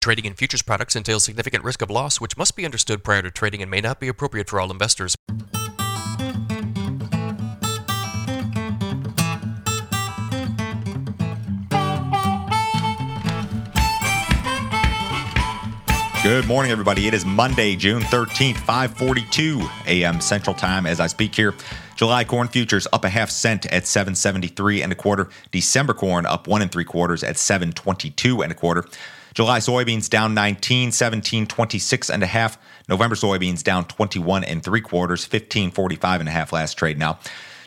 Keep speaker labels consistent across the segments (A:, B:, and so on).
A: Trading in futures products entails significant risk of loss, which must be understood prior to trading and may not be appropriate for all investors.
B: Good morning, everybody. It is Monday, June 13th, 542 a.m. Central Time as I speak here. July corn futures up a half cent at 773 and a quarter. December corn up one and three quarters at 722 and a quarter. July soybeans down 19, 17, 26 and a half. November soybeans down 21 and three quarters, 15, 45 and a half last trade now.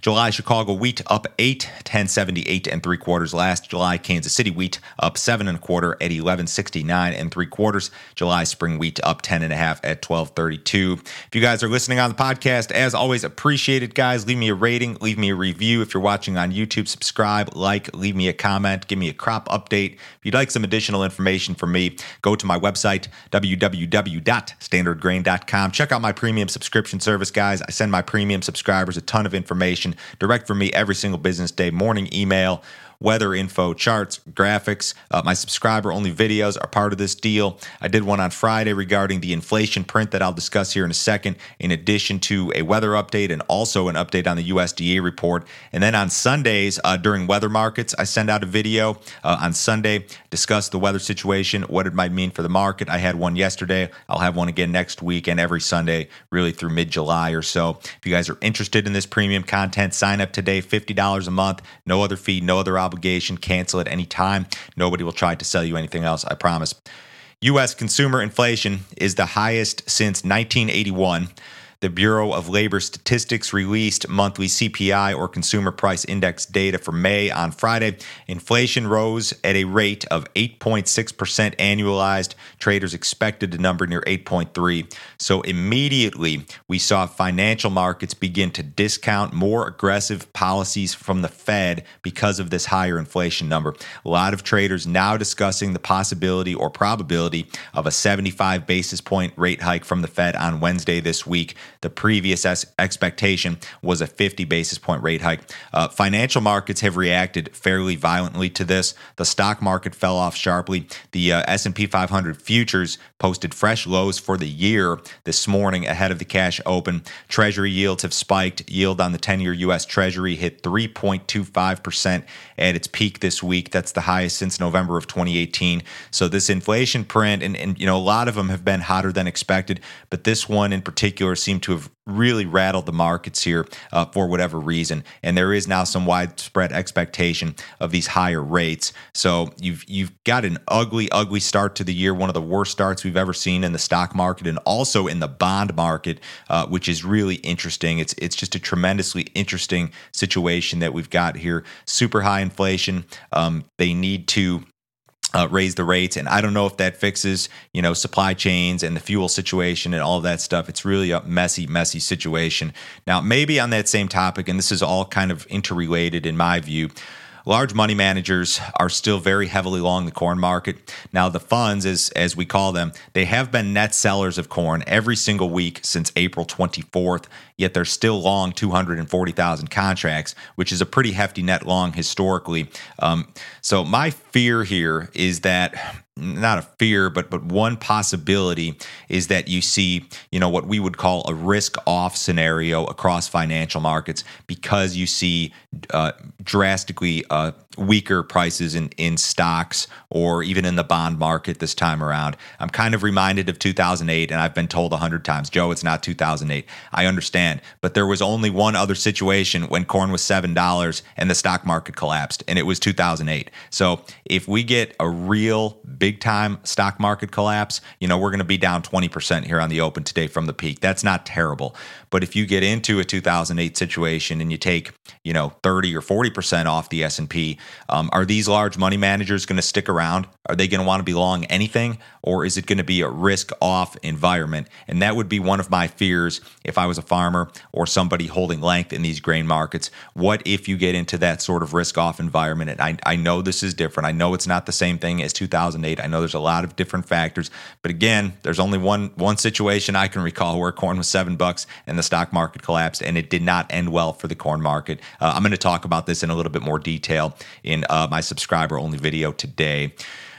B: July Chicago wheat up 8, 1078 and 3 quarters last. July Kansas City wheat up 7 and a quarter at 1169 and 3 quarters. July spring wheat up 10 and a half at 1232. If you guys are listening on the podcast, as always, appreciate it, guys. Leave me a rating, leave me a review. If you're watching on YouTube, subscribe, like, leave me a comment, give me a crop update. If you'd like some additional information from me, go to my website, www.standardgrain.com. Check out my premium subscription service, guys. I send my premium subscribers a ton of information direct from me every single business day, morning email weather info, charts, graphics. Uh, my subscriber only videos are part of this deal. I did one on Friday regarding the inflation print that I'll discuss here in a second, in addition to a weather update and also an update on the USDA report. And then on Sundays uh, during weather markets, I send out a video uh, on Sunday, discuss the weather situation, what it might mean for the market. I had one yesterday. I'll have one again next week and every Sunday, really through mid July or so. If you guys are interested in this premium content, sign up today, $50 a month, no other fee, no other obligation obligation, cancel at any time. Nobody will try to sell you anything else, I promise. U.S. consumer inflation is the highest since 1981. The Bureau of Labor Statistics released monthly CPI or Consumer Price Index data for May on Friday. Inflation rose at a rate of 8.6% annualized. Traders expected a number near 8.3. So immediately we saw financial markets begin to discount more aggressive policies from the Fed because of this higher inflation number. A lot of traders now discussing the possibility or probability of a 75 basis point rate hike from the Fed on Wednesday this week. The previous expectation was a 50 basis point rate hike. Uh, financial markets have reacted fairly violently to this. The stock market fell off sharply. The uh, S&P 500 futures posted fresh lows for the year this morning ahead of the cash open. Treasury yields have spiked. Yield on the 10-year U.S. Treasury hit 3.25 percent at its peak this week. That's the highest since November of 2018. So this inflation print, and, and you know a lot of them have been hotter than expected, but this one in particular seemed to have really rattled the markets here uh, for whatever reason, and there is now some widespread expectation of these higher rates. So you've you've got an ugly, ugly start to the year, one of the worst starts we've ever seen in the stock market and also in the bond market, uh, which is really interesting. It's it's just a tremendously interesting situation that we've got here. Super high inflation. Um, they need to uh, raise the rates. And I don't know if that fixes, you know, supply chains and the fuel situation and all that stuff. It's really a messy, messy situation. Now, maybe on that same topic, and this is all kind of interrelated in my view. Large money managers are still very heavily long the corn market. Now, the funds, as, as we call them, they have been net sellers of corn every single week since April 24th, yet they're still long 240,000 contracts, which is a pretty hefty net long historically. Um, so, my fear here is that not a fear, but but one possibility is that you see, you know, what we would call a risk off scenario across financial markets because you see uh, drastically uh, weaker prices in in stocks or even in the bond market this time around. I'm kind of reminded of 2008, and I've been told a hundred times, Joe, it's not 2008. I understand, but there was only one other situation when corn was seven dollars and the stock market collapsed, and it was 2008. So if we get a real big time stock market collapse, you know, we're going to be down 20% here on the open today from the peak. That's not terrible. But if you get into a 2008 situation and you take, you know, 30 or 40% off the S&P, um, are these large money managers going to stick around? Are they going to want to be long anything or is it going to be a risk off environment? And that would be one of my fears if I was a farmer or somebody holding length in these grain markets. What if you get into that sort of risk off environment? And I, I know this is different. I know it's not the same thing as 2008. I know there's a lot of different factors, but again, there's only one one situation I can recall where corn was seven bucks and the stock market collapsed, and it did not end well for the corn market. Uh, I'm going to talk about this in a little bit more detail in uh, my subscriber only video today.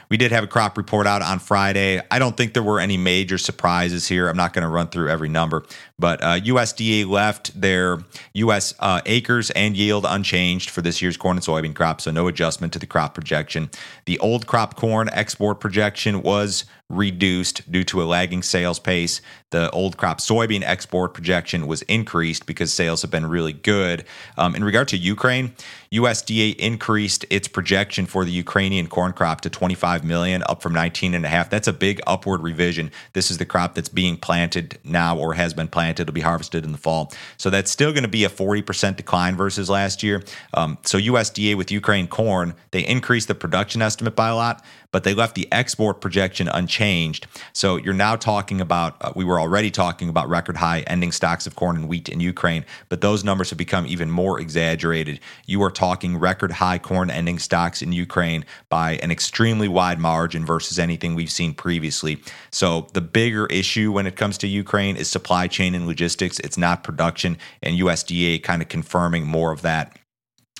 B: We did have a crop report out on Friday. I don't think there were any major surprises here. I'm not going to run through every number, but uh, USDA left their U.S. Uh, acres and yield unchanged for this year's corn and soybean crop, so no adjustment to the crop projection. The old crop corn export projection was reduced due to a lagging sales pace. The old crop soybean export projection was increased because sales have been really good. Um, in regard to Ukraine, USDA increased its projection for the Ukrainian corn crop to 25 million, up from 19 and a half. That's a big upward revision. This is the crop that's being planted now or has been planted. It'll be harvested in the fall. So that's still going to be a 40% decline versus last year. Um, so USDA with Ukraine corn, they increased the production estimate by a lot, but they left the export projection unchanged. So you're now talking about, uh, we were already talking about record high ending stocks of corn and wheat in Ukraine, but those numbers have become even more exaggerated. You are talking record high corn ending stocks in Ukraine by an extremely wide margin versus anything we've seen previously. So the bigger issue when it comes to Ukraine is supply chain and logistics. It's not production, and USDA kind of confirming more of that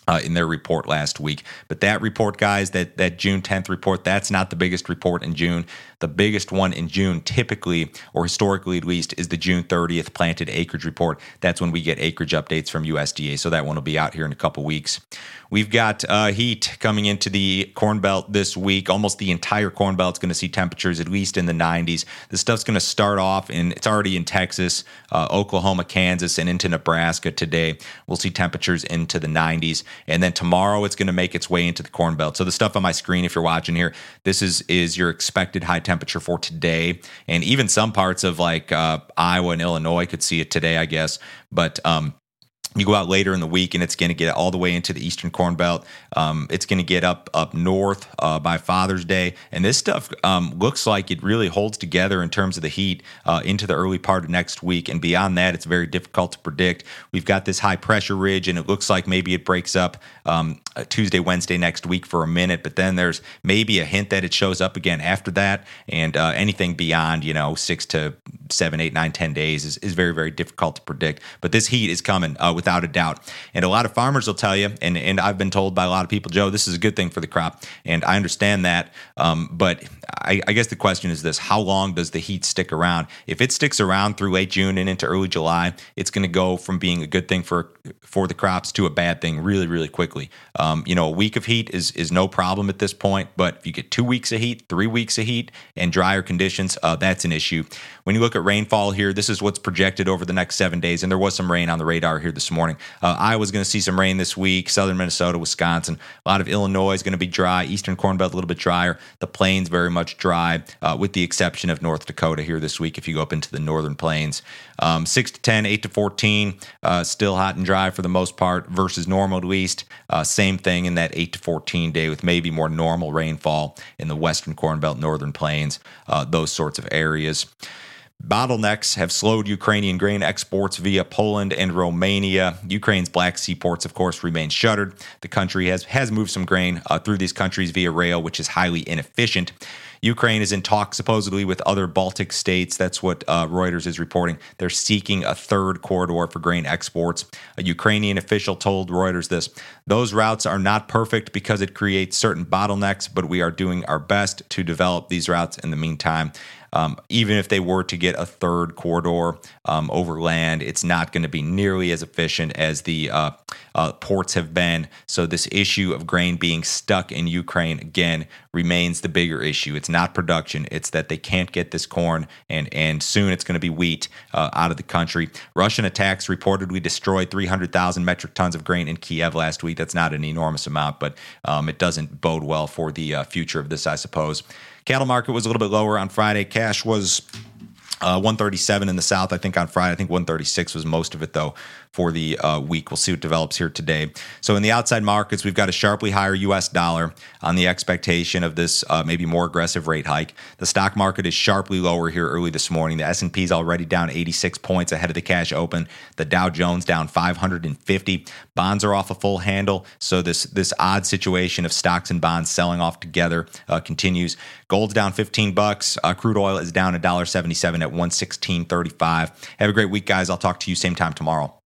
B: uh, in their report last week. But that report, guys, that that June 10th report, that's not the biggest report in June. The biggest one in June, typically or historically at least, is the June 30th planted acreage report. That's when we get acreage updates from USDA. So that one will be out here in a couple weeks. We've got uh, heat coming into the Corn Belt this week. Almost the entire Corn Belt is going to see temperatures at least in the 90s. This stuff's going to start off, and it's already in Texas, uh, Oklahoma, Kansas, and into Nebraska today. We'll see temperatures into the 90s. And then tomorrow it's going to make its way into the Corn Belt. So the stuff on my screen, if you're watching here, this is is your expected high temperature for today, and even some parts of like uh, Iowa and Illinois could see it today, I guess. But um, you go out later in the week and it's going to get all the way into the eastern corn belt. Um, it's going to get up up north uh, by father's day. And this stuff um, looks like it really holds together in terms of the heat uh, into the early part of next week. And beyond that it's very difficult to predict. We've got this high pressure ridge and it looks like maybe it breaks up um, uh, tuesday wednesday next week for a minute. But then there's maybe a hint that it shows up again after that. And uh, anything beyond you know six to seven eight nine ten days is, is very very difficult to predict. But this heat is coming uh, with without a doubt. And a lot of farmers will tell you, and, and I've been told by a lot of people, Joe, this is a good thing for the crop. And I understand that. Um, but I, I, guess the question is this how long does the heat stick around? If it sticks around through late June and into early July, it's going to go from being a good thing for for the crops to a bad thing really, really quickly. Um, you know, a week of heat is is no problem at this point, but if you get two weeks of heat, three weeks of heat, and drier conditions, uh, that's an issue. When you look at rainfall here, this is what's projected over the next seven days, and there was some rain on the radar here this morning. Uh, Iowa's going to see some rain this week. Southern Minnesota, Wisconsin, a lot of Illinois is going to be dry. Eastern Corn Belt a little bit drier. The plains very much dry, uh, with the exception of North Dakota here this week. If you go up into the northern plains, um, six to 10, 8 to 14, uh, still hot and dry for the most part versus normal at least. Uh, same thing in that 8 to 14 day with maybe more normal rainfall in the western Corn Belt, northern plains, uh, those sorts of areas. Bottlenecks have slowed Ukrainian grain exports via Poland and Romania. Ukraine's Black Sea ports, of course, remain shuttered. The country has, has moved some grain uh, through these countries via rail, which is highly inefficient. Ukraine is in talks supposedly with other Baltic states. That's what uh, Reuters is reporting. They're seeking a third corridor for grain exports. A Ukrainian official told Reuters this Those routes are not perfect because it creates certain bottlenecks, but we are doing our best to develop these routes in the meantime. Um, even if they were to get a third corridor um, over land, it's not going to be nearly as efficient as the uh, uh, ports have been. So, this issue of grain being stuck in Ukraine again remains the bigger issue. It's not production, it's that they can't get this corn, and, and soon it's going to be wheat uh, out of the country. Russian attacks reportedly destroyed 300,000 metric tons of grain in Kiev last week. That's not an enormous amount, but um, it doesn't bode well for the uh, future of this, I suppose. Cattle market was a little bit lower on Friday. Cash was uh, 137 in the South, I think on Friday. I think 136 was most of it, though for the uh, week. We'll see what develops here today. So in the outside markets, we've got a sharply higher U.S. dollar on the expectation of this uh, maybe more aggressive rate hike. The stock market is sharply lower here early this morning. The S&P is already down 86 points ahead of the cash open. The Dow Jones down 550. Bonds are off a full handle. So this this odd situation of stocks and bonds selling off together uh, continues. Gold's down 15 bucks. Uh, crude oil is down $1.77 at 116.35. Have a great week, guys. I'll talk to you same time tomorrow.